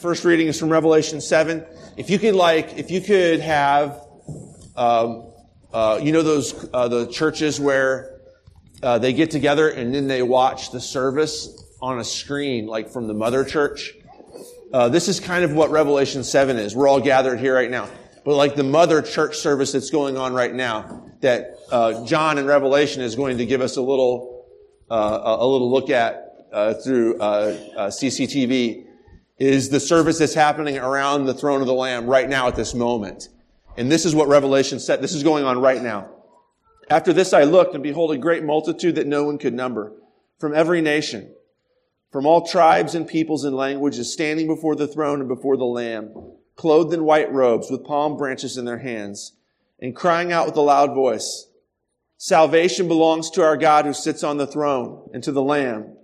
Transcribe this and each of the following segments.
first reading is from Revelation 7. If you could like, if you could have, um, uh, you know those, uh, the churches where uh, they get together and then they watch the service on a screen, like from the mother church. Uh, this is kind of what Revelation 7 is. We're all gathered here right now. But like the mother church service that's going on right now, that uh, John in Revelation is going to give us a little, uh, a little look at uh, through CCTV is the service that's happening around the throne of the Lamb right now at this moment. And this is what Revelation said. This is going on right now. After this I looked, and behold, a great multitude that no one could number, from every nation, from all tribes and peoples and languages, standing before the throne and before the Lamb, clothed in white robes, with palm branches in their hands, and crying out with a loud voice, Salvation belongs to our God who sits on the throne and to the Lamb.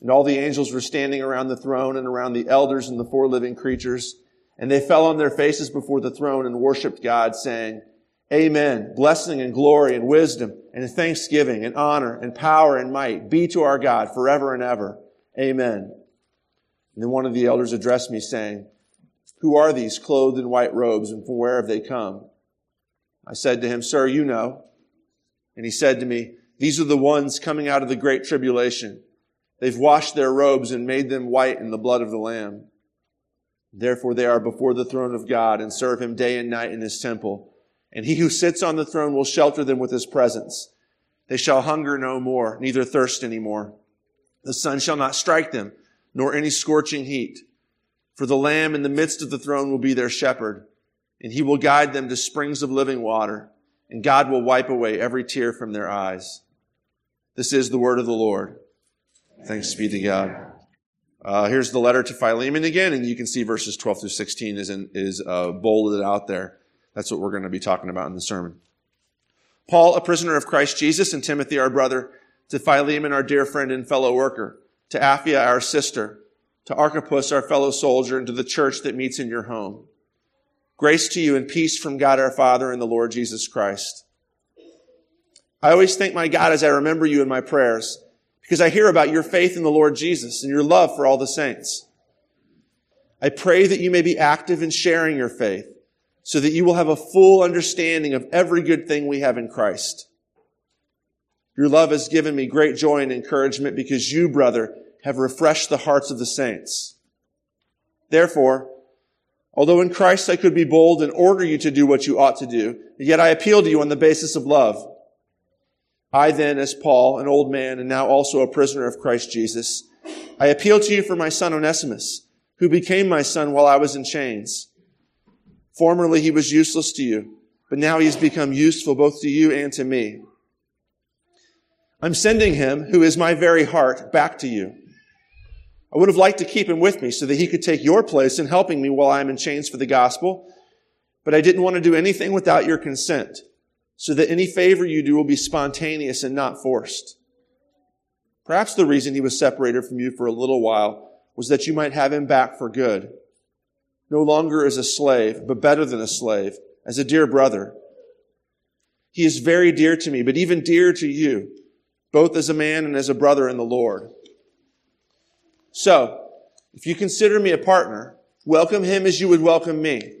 And all the angels were standing around the throne and around the elders and the four living creatures. And they fell on their faces before the throne and worshiped God, saying, Amen. Blessing and glory and wisdom and thanksgiving and honor and power and might be to our God forever and ever. Amen. And then one of the elders addressed me saying, Who are these clothed in white robes and from where have they come? I said to him, Sir, you know. And he said to me, These are the ones coming out of the great tribulation. They've washed their robes and made them white in the blood of the Lamb. Therefore they are before the throne of God and serve him day and night in his temple. And he who sits on the throne will shelter them with his presence. They shall hunger no more, neither thirst any more. The sun shall not strike them, nor any scorching heat. For the Lamb in the midst of the throne will be their shepherd, and he will guide them to springs of living water, and God will wipe away every tear from their eyes. This is the word of the Lord. Thanks be to God. Uh, here's the letter to Philemon again, and you can see verses 12 through 16 is, in, is uh, bolded out there. That's what we're going to be talking about in the sermon. Paul, a prisoner of Christ Jesus, and Timothy, our brother, to Philemon, our dear friend and fellow worker, to Apphia, our sister, to Archippus, our fellow soldier, and to the church that meets in your home. Grace to you and peace from God our Father and the Lord Jesus Christ. I always thank my God as I remember you in my prayers because I hear about your faith in the Lord Jesus and your love for all the saints. I pray that you may be active in sharing your faith so that you will have a full understanding of every good thing we have in Christ. Your love has given me great joy and encouragement because you, brother, have refreshed the hearts of the saints. Therefore, although in Christ I could be bold and order you to do what you ought to do, yet I appeal to you on the basis of love. I then, as Paul, an old man and now also a prisoner of Christ Jesus, I appeal to you for my son Onesimus, who became my son while I was in chains. Formerly he was useless to you, but now he has become useful both to you and to me. I'm sending him, who is my very heart, back to you. I would have liked to keep him with me so that he could take your place in helping me while I'm in chains for the gospel, but I didn't want to do anything without your consent so that any favor you do will be spontaneous and not forced. Perhaps the reason he was separated from you for a little while was that you might have him back for good. No longer as a slave, but better than a slave, as a dear brother. He is very dear to me, but even dearer to you, both as a man and as a brother in the Lord. So, if you consider me a partner, welcome him as you would welcome me.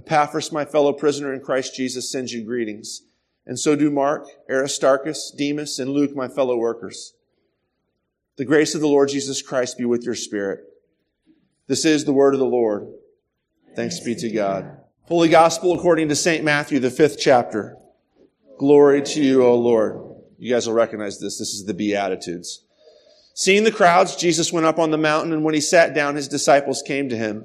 Epaphras, my fellow prisoner in Christ Jesus, sends you greetings. And so do Mark, Aristarchus, Demas, and Luke, my fellow workers. The grace of the Lord Jesus Christ be with your spirit. This is the word of the Lord. Thanks be to God. Holy Gospel according to St. Matthew, the fifth chapter. Glory to you, O Lord. You guys will recognize this. This is the Beatitudes. Seeing the crowds, Jesus went up on the mountain, and when he sat down, his disciples came to him.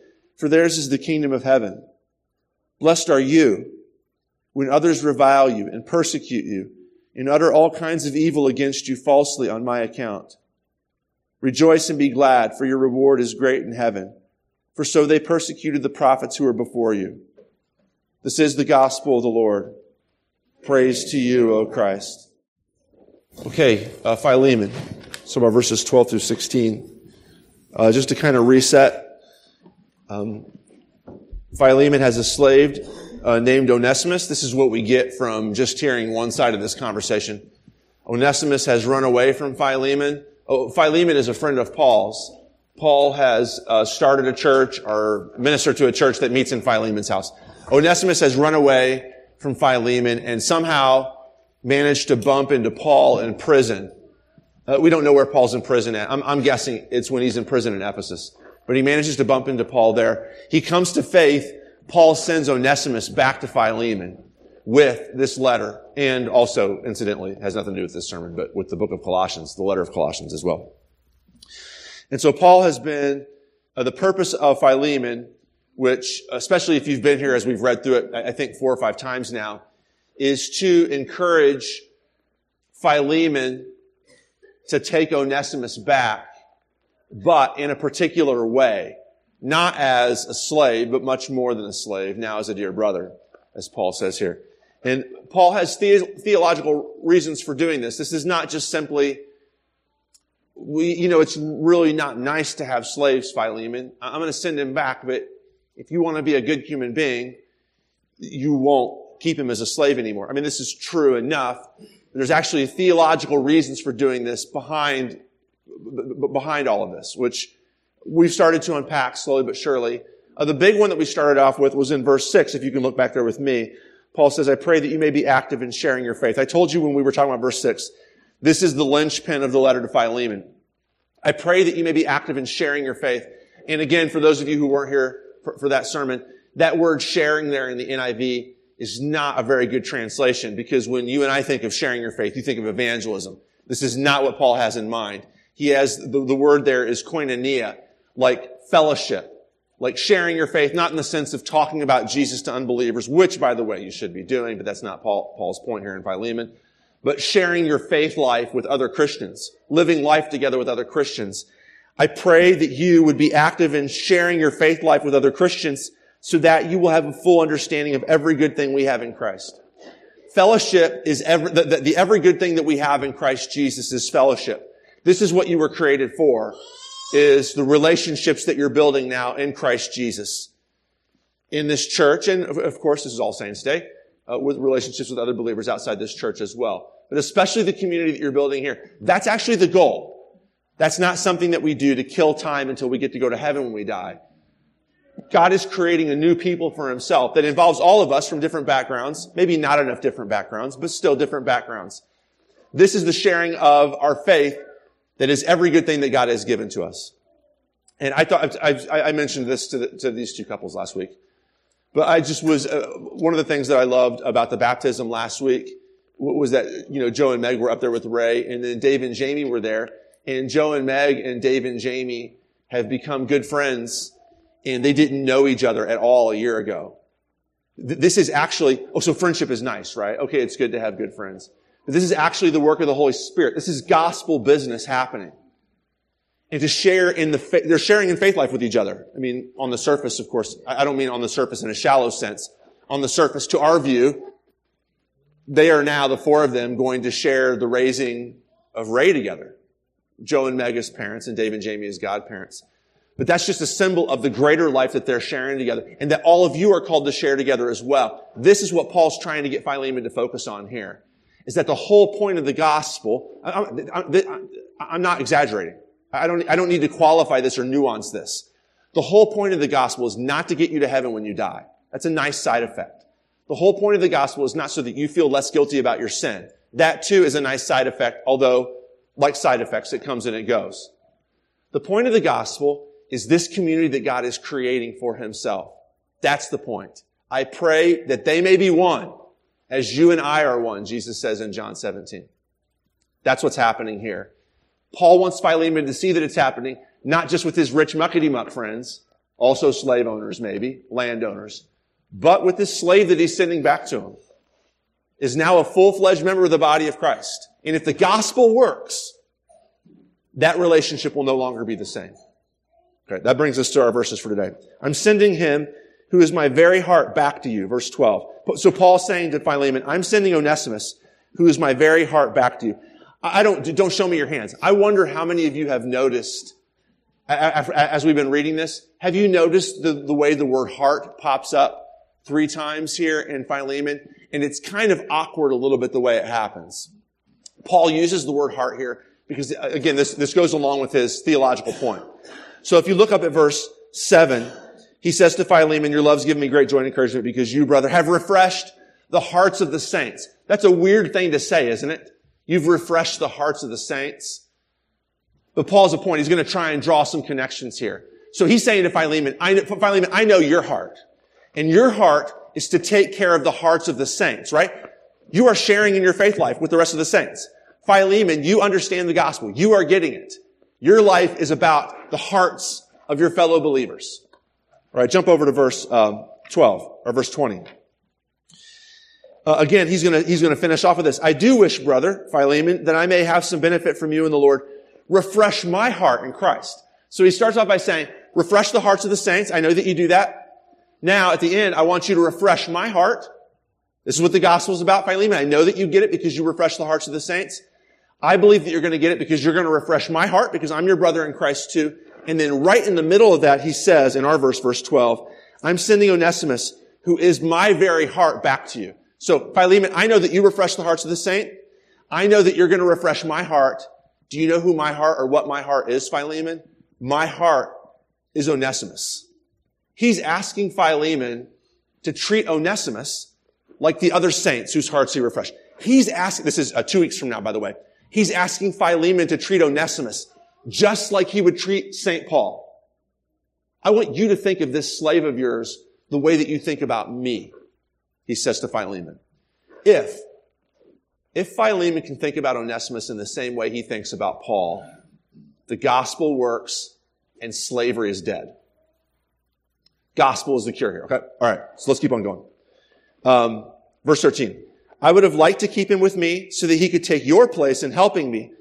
for theirs is the kingdom of heaven. Blessed are you when others revile you and persecute you and utter all kinds of evil against you falsely on my account. Rejoice and be glad, for your reward is great in heaven. For so they persecuted the prophets who were before you. This is the gospel of the Lord. Praise to you, O Christ. Okay, uh, Philemon. Some of verses 12 through 16. Uh, just to kind of reset, um, Philemon has a slave uh, named Onesimus. This is what we get from just hearing one side of this conversation. Onesimus has run away from Philemon. Oh, Philemon is a friend of Paul's. Paul has uh, started a church or ministered to a church that meets in Philemon's house. Onesimus has run away from Philemon and somehow managed to bump into Paul in prison. Uh, we don't know where Paul's in prison at. I'm, I'm guessing it's when he's in prison in Ephesus. But he manages to bump into Paul there. He comes to faith. Paul sends Onesimus back to Philemon with this letter and also, incidentally, has nothing to do with this sermon, but with the book of Colossians, the letter of Colossians as well. And so Paul has been, uh, the purpose of Philemon, which, especially if you've been here as we've read through it, I think four or five times now, is to encourage Philemon to take Onesimus back, but in a particular way. Not as a slave, but much more than a slave, now as a dear brother, as Paul says here. And Paul has the- theological reasons for doing this. This is not just simply, we, you know, it's really not nice to have slaves, Philemon. I'm going to send him back, but if you want to be a good human being, you won't keep him as a slave anymore. I mean, this is true enough. There's actually theological reasons for doing this behind, behind all of this, which we've started to unpack slowly but surely. Uh, the big one that we started off with was in verse 6, if you can look back there with me. Paul says, I pray that you may be active in sharing your faith. I told you when we were talking about verse 6, this is the linchpin of the letter to Philemon. I pray that you may be active in sharing your faith. And again, for those of you who weren't here for, for that sermon, that word sharing there in the NIV is not a very good translation because when you and I think of sharing your faith, you think of evangelism. This is not what Paul has in mind. He has, the, the word there is koinonia, like fellowship like sharing your faith, not in the sense of talking about Jesus to unbelievers, which, by the way, you should be doing, but that's not Paul, Paul's point here in Philemon, but sharing your faith life with other Christians, living life together with other Christians. I pray that you would be active in sharing your faith life with other Christians so that you will have a full understanding of every good thing we have in Christ. Fellowship is every, the, the, the every good thing that we have in Christ Jesus is fellowship. This is what you were created for is the relationships that you're building now in Christ Jesus. In this church, and of course, this is all Saints Day, uh, with relationships with other believers outside this church as well. But especially the community that you're building here. That's actually the goal. That's not something that we do to kill time until we get to go to heaven when we die. God is creating a new people for himself that involves all of us from different backgrounds, maybe not enough different backgrounds, but still different backgrounds. This is the sharing of our faith that is every good thing that God has given to us. And I thought, I, I mentioned this to, the, to, these two couples last week. But I just was, uh, one of the things that I loved about the baptism last week was that, you know, Joe and Meg were up there with Ray and then Dave and Jamie were there. And Joe and Meg and Dave and Jamie have become good friends and they didn't know each other at all a year ago. This is actually, oh, so friendship is nice, right? Okay, it's good to have good friends. But this is actually the work of the Holy Spirit. This is gospel business happening. And to share in the, fa- they're sharing in faith life with each other. I mean, on the surface, of course, I don't mean on the surface in a shallow sense. On the surface, to our view, they are now, the four of them, going to share the raising of Ray together. Joe and Meg as parents and Dave and Jamie as godparents. But that's just a symbol of the greater life that they're sharing together and that all of you are called to share together as well. This is what Paul's trying to get Philemon to focus on here is that the whole point of the gospel, I'm not exaggerating. I don't, I don't need to qualify this or nuance this. The whole point of the gospel is not to get you to heaven when you die. That's a nice side effect. The whole point of the gospel is not so that you feel less guilty about your sin. That too is a nice side effect, although like side effects, it comes and it goes. The point of the gospel is this community that God is creating for himself. That's the point. I pray that they may be one as you and I are one, Jesus says in John 17. That's what's happening here. Paul wants Philemon to see that it's happening, not just with his rich muckety muck friends, also slave owners maybe, landowners, but with this slave that he's sending back to him, is now a full-fledged member of the body of Christ. And if the gospel works, that relationship will no longer be the same. Okay, that brings us to our verses for today. I'm sending him who is my very heart back to you. Verse 12. So Paul's saying to Philemon, I'm sending Onesimus, who is my very heart back to you. I don't, don't show me your hands. I wonder how many of you have noticed, as we've been reading this, have you noticed the, the way the word heart pops up three times here in Philemon? And it's kind of awkward a little bit the way it happens. Paul uses the word heart here because, uh, again, this, this goes along with his theological point. So if you look up at verse 7, he says to Philemon, your love's given me great joy and encouragement because you, brother, have refreshed the hearts of the saints. That's a weird thing to say, isn't it? You've refreshed the hearts of the saints. But Paul's a point. He's going to try and draw some connections here. So he's saying to Philemon, I Philemon, I know your heart. And your heart is to take care of the hearts of the saints, right? You are sharing in your faith life with the rest of the saints. Philemon, you understand the gospel. You are getting it. Your life is about the hearts of your fellow believers. All right, jump over to verse um, 12 or verse 20. Uh, again, he's gonna, he's gonna finish off with this. I do wish, brother, Philemon, that I may have some benefit from you in the Lord. Refresh my heart in Christ. So he starts off by saying, refresh the hearts of the saints. I know that you do that. Now, at the end, I want you to refresh my heart. This is what the gospel is about, Philemon. I know that you get it because you refresh the hearts of the saints. I believe that you're going to get it because you're going to refresh my heart because I'm your brother in Christ too. And then right in the middle of that, he says in our verse, verse 12, I'm sending Onesimus, who is my very heart back to you. So Philemon, I know that you refresh the hearts of the saint. I know that you're going to refresh my heart. Do you know who my heart or what my heart is, Philemon? My heart is Onesimus. He's asking Philemon to treat Onesimus like the other saints whose hearts he refreshed. He's asking, this is uh, two weeks from now, by the way. He's asking Philemon to treat Onesimus just like he would treat St. Paul. I want you to think of this slave of yours the way that you think about me, he says to Philemon. If, if Philemon can think about Onesimus in the same way he thinks about Paul, the gospel works and slavery is dead. Gospel is the cure here. Okay. All right. So let's keep on going. Um, verse 13. I would have liked to keep him with me so that he could take your place in helping me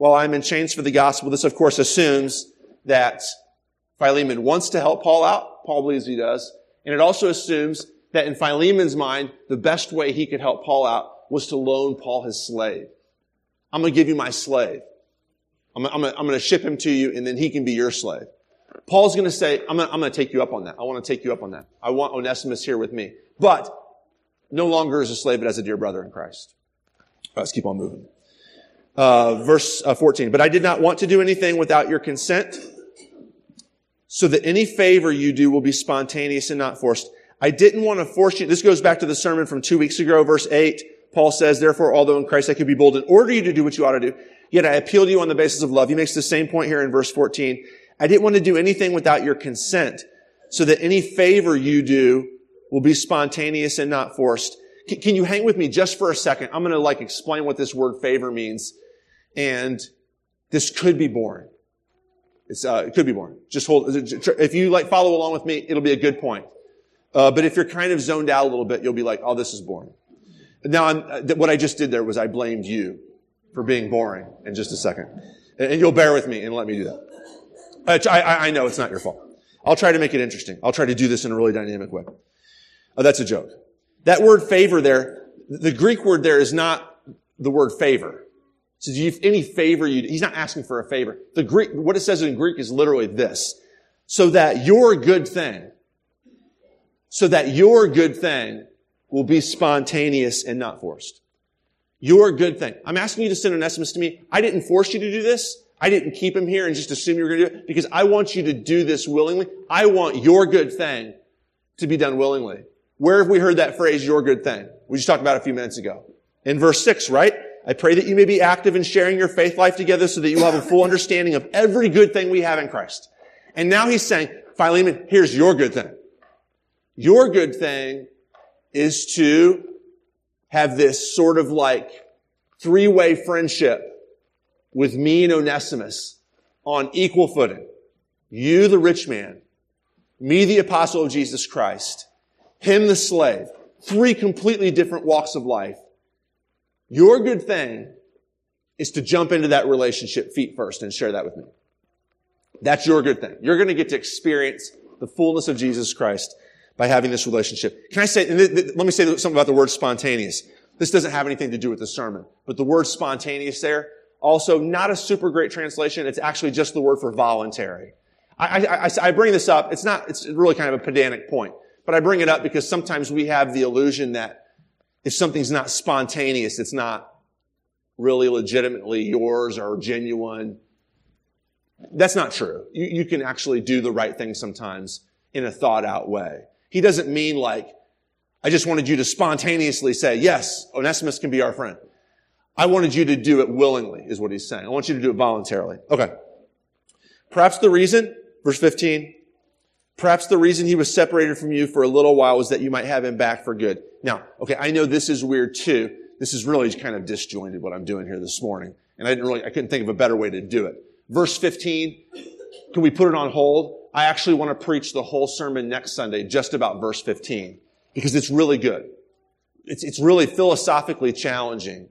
while I'm in chains for the gospel. This, of course, assumes that Philemon wants to help Paul out. Paul believes he does. And it also assumes that in Philemon's mind, the best way he could help Paul out was to loan Paul his slave. I'm going to give you my slave. I'm, I'm, I'm going to ship him to you and then he can be your slave. Paul's going to say, I'm going, to, I'm going to take you up on that. I want to take you up on that. I want Onesimus here with me. But no longer as a slave, but as a dear brother in Christ. Let's keep on moving uh, verse uh, 14. But I did not want to do anything without your consent, so that any favor you do will be spontaneous and not forced. I didn't want to force you. This goes back to the sermon from two weeks ago, verse 8. Paul says, therefore, although in Christ I could be bold and order you to do what you ought to do, yet I appeal to you on the basis of love. He makes the same point here in verse 14. I didn't want to do anything without your consent, so that any favor you do will be spontaneous and not forced. Can you hang with me just for a second? I'm going to like explain what this word favor means. And this could be boring. It's, uh, it could be boring. Just hold, if you like follow along with me, it'll be a good point. Uh, but if you're kind of zoned out a little bit, you'll be like, oh, this is boring. Now, uh, what I just did there was I blamed you for being boring in just a second. And you'll bear with me and let me do that. I, I know it's not your fault. I'll try to make it interesting. I'll try to do this in a really dynamic way. Oh, that's a joke. That word favor there, the Greek word there is not the word favor. So do you any favor you, he's not asking for a favor. The Greek, what it says in Greek is literally this. So that your good thing, so that your good thing will be spontaneous and not forced. Your good thing. I'm asking you to send Onesimus to me. I didn't force you to do this. I didn't keep him here and just assume you were going to do it because I want you to do this willingly. I want your good thing to be done willingly. Where have we heard that phrase, your good thing? We just talked about a few minutes ago. In verse 6, right? I pray that you may be active in sharing your faith life together so that you have a full understanding of every good thing we have in Christ. And now he's saying, Philemon, here's your good thing. Your good thing is to have this sort of like three-way friendship with me and Onesimus on equal footing. You, the rich man, me, the apostle of Jesus Christ, him, the slave, three completely different walks of life. Your good thing is to jump into that relationship feet first and share that with me. That's your good thing. You're going to get to experience the fullness of Jesus Christ by having this relationship. Can I say, let me say something about the word spontaneous. This doesn't have anything to do with the sermon, but the word spontaneous there, also not a super great translation. It's actually just the word for voluntary. I, I, I, bring this up. It's not, it's really kind of a pedantic point, but I bring it up because sometimes we have the illusion that if something's not spontaneous, it's not really legitimately yours or genuine. That's not true. You, you can actually do the right thing sometimes in a thought out way. He doesn't mean like, I just wanted you to spontaneously say, yes, Onesimus can be our friend. I wanted you to do it willingly, is what he's saying. I want you to do it voluntarily. Okay. Perhaps the reason, verse 15, perhaps the reason he was separated from you for a little while was that you might have him back for good. Now, okay, I know this is weird too. This is really kind of disjointed what I'm doing here this morning. And I didn't really, I couldn't think of a better way to do it. Verse 15, can we put it on hold? I actually want to preach the whole sermon next Sunday just about verse 15 because it's really good. It's, it's really philosophically challenging.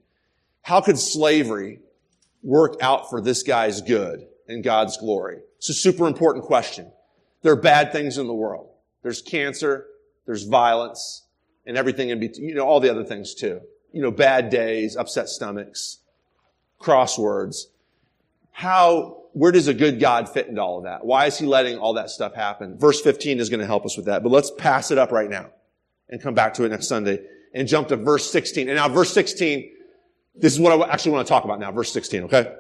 How could slavery work out for this guy's good and God's glory? It's a super important question. There are bad things in the world. There's cancer, there's violence, and everything in between, you know, all the other things too. You know, bad days, upset stomachs, crosswords. How, where does a good God fit into all of that? Why is he letting all that stuff happen? Verse 15 is going to help us with that, but let's pass it up right now and come back to it next Sunday and jump to verse 16. And now verse 16, this is what I actually want to talk about now, verse 16, okay?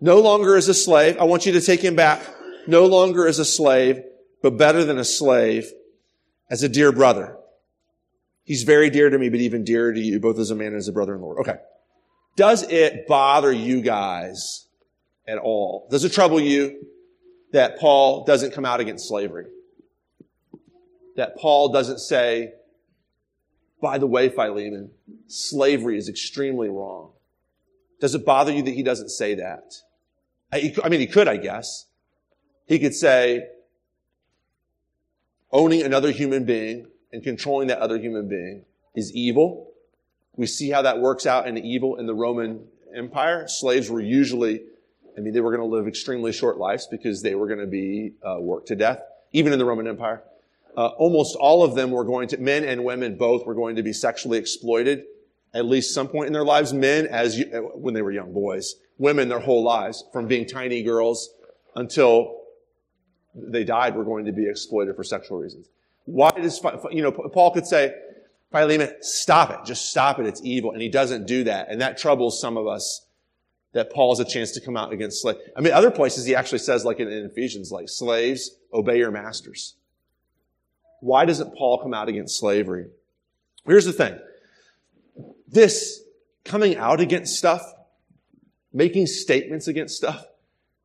No longer as a slave. I want you to take him back. No longer as a slave, but better than a slave, as a dear brother. He's very dear to me, but even dearer to you, both as a man and as a brother in the Lord. Okay. Does it bother you guys at all? Does it trouble you that Paul doesn't come out against slavery? That Paul doesn't say, by the way, Philemon, slavery is extremely wrong. Does it bother you that he doesn't say that? I mean, he could, I guess. He could say, owning another human being and controlling that other human being is evil. We see how that works out in evil in the Roman Empire. Slaves were usually, I mean, they were going to live extremely short lives because they were going to be uh, worked to death, even in the Roman Empire. Uh, almost all of them were going to, men and women both were going to be sexually exploited at least some point in their lives. Men, as you, when they were young boys, women their whole lives, from being tiny girls until they died, were going to be exploited for sexual reasons. Why does, you know, Paul could say, Philemon, stop it. Just stop it. It's evil. And he doesn't do that. And that troubles some of us that Paul has a chance to come out against slaves. I mean, other places he actually says, like in, in Ephesians, like, slaves, obey your masters. Why doesn't Paul come out against slavery? Here's the thing. This coming out against stuff, making statements against stuff,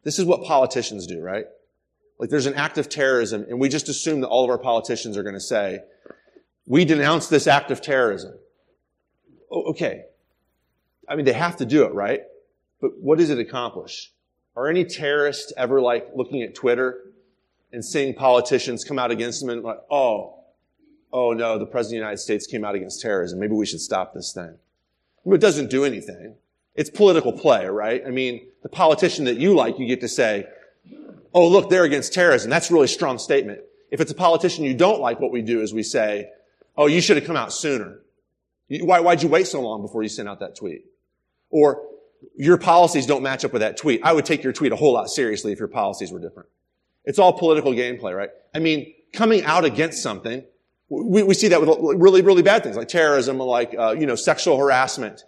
this is what politicians do, right? Like there's an act of terrorism and we just assume that all of our politicians are going to say, we denounce this act of terrorism. Okay. I mean, they have to do it, right? But what does it accomplish? Are any terrorists ever like looking at Twitter and seeing politicians come out against them and like, oh, oh no, the President of the United States came out against terrorism. Maybe we should stop this thing. It doesn't do anything. It's political play, right? I mean, the politician that you like, you get to say, oh, look, they're against terrorism. That's a really strong statement. If it's a politician you don't like, what we do is we say, oh, you should have come out sooner. Why, why'd you wait so long before you sent out that tweet? Or, your policies don't match up with that tweet. I would take your tweet a whole lot seriously if your policies were different. It's all political gameplay, right? I mean, coming out against something, we, we see that with really, really bad things like terrorism, like, uh, you know, sexual harassment.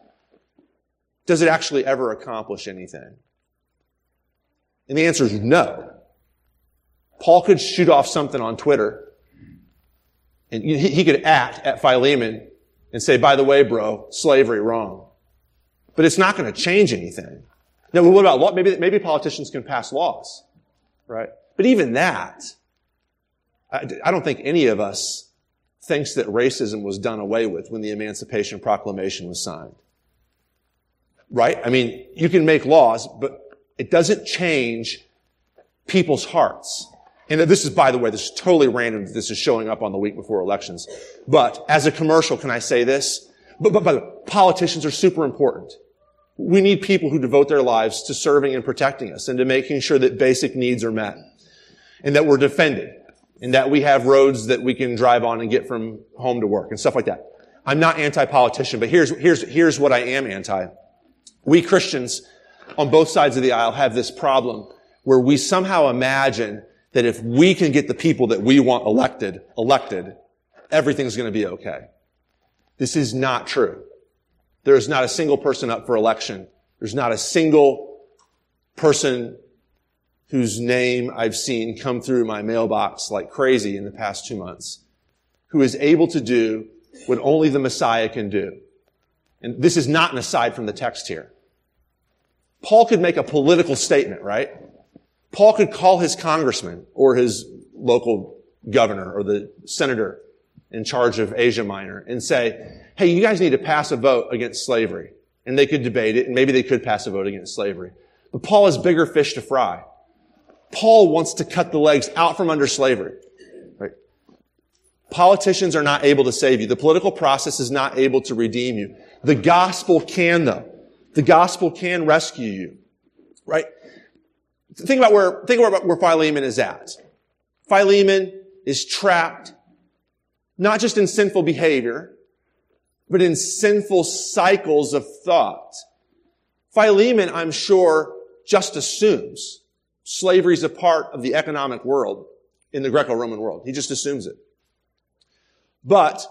Does it actually ever accomplish anything? And the answer is no. Paul could shoot off something on Twitter and he could act at Philemon and say, by the way, bro, slavery wrong. But it's not going to change anything. Now, what about law? Maybe, maybe politicians can pass laws, right? But even that, I, I don't think any of us thinks that racism was done away with when the Emancipation Proclamation was signed. Right? I mean, you can make laws, but it doesn't change people's hearts. And this is, by the way, this is totally random. This is showing up on the week before elections. But as a commercial, can I say this? But, but, but politicians are super important. We need people who devote their lives to serving and protecting us and to making sure that basic needs are met and that we're defended and that we have roads that we can drive on and get from home to work and stuff like that. I'm not anti-politician, but here's, here's, here's what I am anti. We Christians on both sides of the aisle have this problem where we somehow imagine that if we can get the people that we want elected, elected, everything's going to be okay. This is not true. There is not a single person up for election. There's not a single person whose name I've seen come through my mailbox like crazy in the past two months, who is able to do what only the Messiah can do. And this is not an aside from the text here. Paul could make a political statement, right? Paul could call his congressman or his local governor or the senator in charge of Asia Minor and say, hey, you guys need to pass a vote against slavery. And they could debate it, and maybe they could pass a vote against slavery. But Paul has bigger fish to fry. Paul wants to cut the legs out from under slavery. Right? Politicians are not able to save you. The political process is not able to redeem you. The gospel can, though. The gospel can rescue you. Right? Think about where, think about where Philemon is at. Philemon is trapped not just in sinful behavior, but in sinful cycles of thought. Philemon, I'm sure, just assumes slavery is a part of the economic world in the Greco-Roman world. He just assumes it. But,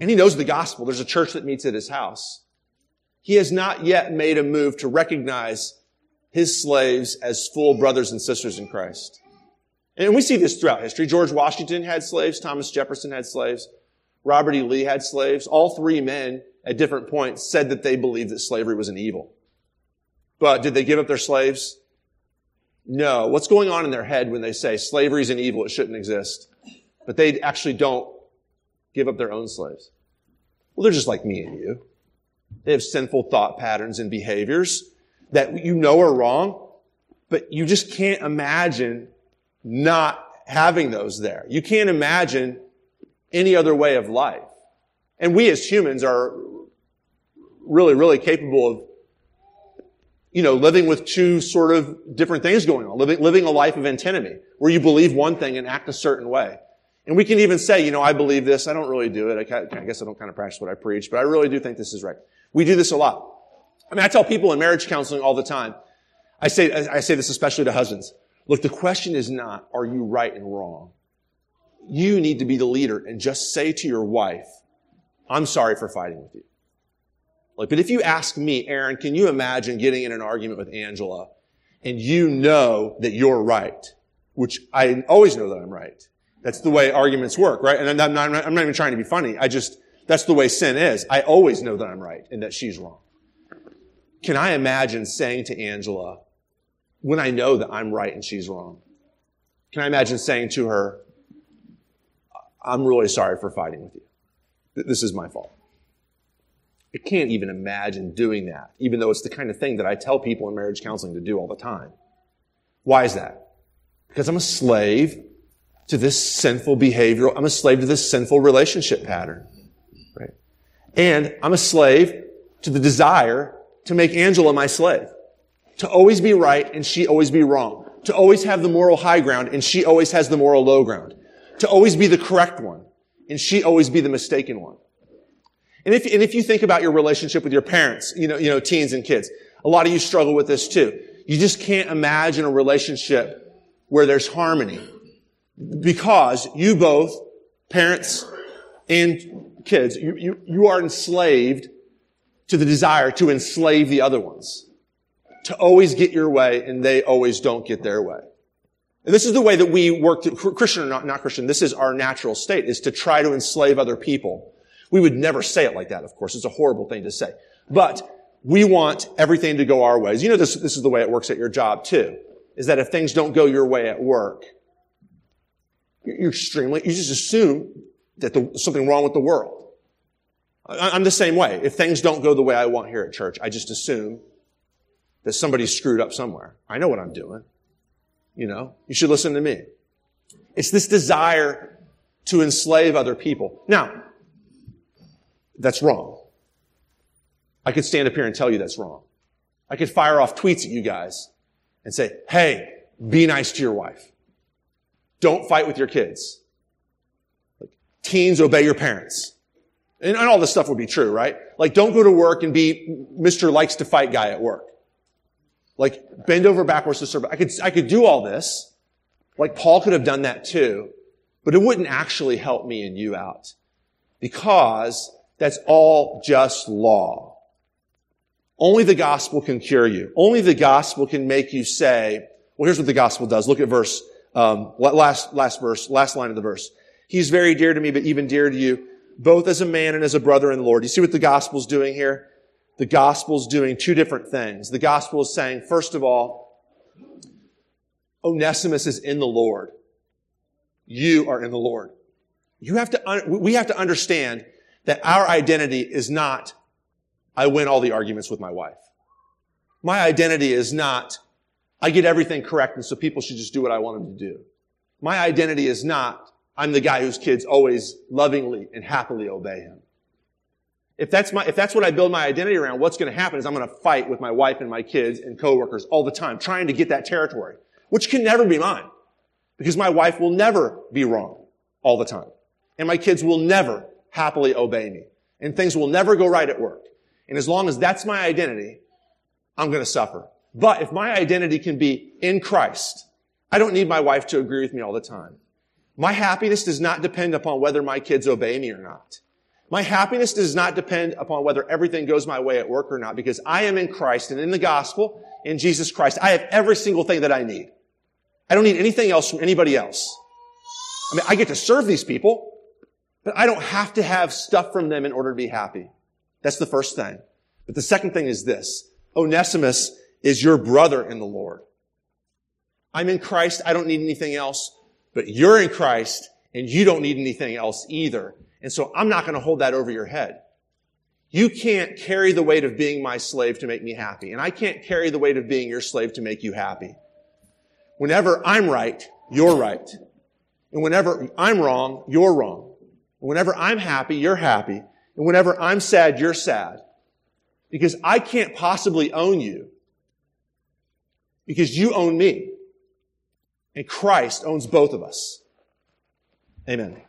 and he knows the gospel. There's a church that meets at his house. He has not yet made a move to recognize his slaves as full brothers and sisters in Christ. And we see this throughout history. George Washington had slaves. Thomas Jefferson had slaves. Robert E. Lee had slaves. All three men at different points said that they believed that slavery was an evil. But did they give up their slaves? No. What's going on in their head when they say slavery is an evil, it shouldn't exist? But they actually don't give up their own slaves. Well, they're just like me and you. They have sinful thought patterns and behaviors that you know are wrong, but you just can't imagine not having those there. You can't imagine any other way of life. And we as humans are really, really capable of you know, living with two sort of different things going on, living, living a life of antinomy, where you believe one thing and act a certain way. And we can even say, you know, I believe this. I don't really do it. I, I guess I don't kind of practice what I preach, but I really do think this is right. We do this a lot. I mean, I tell people in marriage counseling all the time. I say, I say this especially to husbands. Look, the question is not, are you right and wrong? You need to be the leader and just say to your wife, I'm sorry for fighting with you. Like, but if you ask me, Aaron, can you imagine getting in an argument with Angela and you know that you're right, which I always know that I'm right. That's the way arguments work, right? And I'm not, I'm not even trying to be funny. I just, that's the way sin is. I always know that I'm right and that she's wrong. Can I imagine saying to Angela, when I know that I'm right and she's wrong? Can I imagine saying to her, I'm really sorry for fighting with you. This is my fault. I can't even imagine doing that, even though it's the kind of thing that I tell people in marriage counseling to do all the time. Why is that? Because I'm a slave to this sinful behavioral, I'm a slave to this sinful relationship pattern. Right? And I'm a slave to the desire to make Angela my slave. To always be right and she always be wrong. To always have the moral high ground and she always has the moral low ground. To always be the correct one and she always be the mistaken one. And if, and if you think about your relationship with your parents, you know, you know, teens and kids, a lot of you struggle with this too. You just can't imagine a relationship where there's harmony because you both, parents and kids, you, you, you are enslaved to the desire to enslave the other ones, to always get your way and they always don't get their way. And this is the way that we work, to, Christian or not, not Christian, this is our natural state, is to try to enslave other people we would never say it like that, of course. It's a horrible thing to say. But we want everything to go our ways. You know, this, this is the way it works at your job too. is that if things don't go your way at work, you're extremely, you just assume that there's something wrong with the world. I'm the same way. If things don't go the way I want here at church, I just assume that somebody's screwed up somewhere. I know what I'm doing. You know, you should listen to me. It's this desire to enslave other people. Now, that's wrong. I could stand up here and tell you that's wrong. I could fire off tweets at you guys and say, hey, be nice to your wife. Don't fight with your kids. Like, teens, obey your parents. And, and all this stuff would be true, right? Like, don't go to work and be Mr. likes to fight guy at work. Like, bend over backwards to serve. I could, I could do all this. Like, Paul could have done that too. But it wouldn't actually help me and you out. Because that's all just law. Only the gospel can cure you. Only the gospel can make you say, well, here's what the gospel does. Look at verse, um, last, last verse, last line of the verse. He's very dear to me, but even dear to you both as a man and as a brother in the Lord. You see what the gospel's doing here? The gospel's doing two different things. The gospel is saying, first of all, Onesimus is in the Lord. You are in the Lord. You have to, we have to understand that our identity is not, I win all the arguments with my wife. My identity is not, I get everything correct and so people should just do what I want them to do. My identity is not, I'm the guy whose kids always lovingly and happily obey him. If that's my, if that's what I build my identity around, what's going to happen is I'm going to fight with my wife and my kids and coworkers all the time, trying to get that territory, which can never be mine. Because my wife will never be wrong all the time. And my kids will never happily obey me. And things will never go right at work. And as long as that's my identity, I'm going to suffer. But if my identity can be in Christ, I don't need my wife to agree with me all the time. My happiness does not depend upon whether my kids obey me or not. My happiness does not depend upon whether everything goes my way at work or not because I am in Christ and in the gospel, in Jesus Christ. I have every single thing that I need. I don't need anything else from anybody else. I mean, I get to serve these people, but I don't have to have stuff from them in order to be happy. That's the first thing. But the second thing is this. Onesimus is your brother in the Lord. I'm in Christ. I don't need anything else. But you're in Christ and you don't need anything else either. And so I'm not going to hold that over your head. You can't carry the weight of being my slave to make me happy. And I can't carry the weight of being your slave to make you happy. Whenever I'm right, you're right. And whenever I'm wrong, you're wrong. And whenever I'm happy, you're happy. And whenever I'm sad, you're sad. Because I can't possibly own you. Because you own me. And Christ owns both of us. Amen.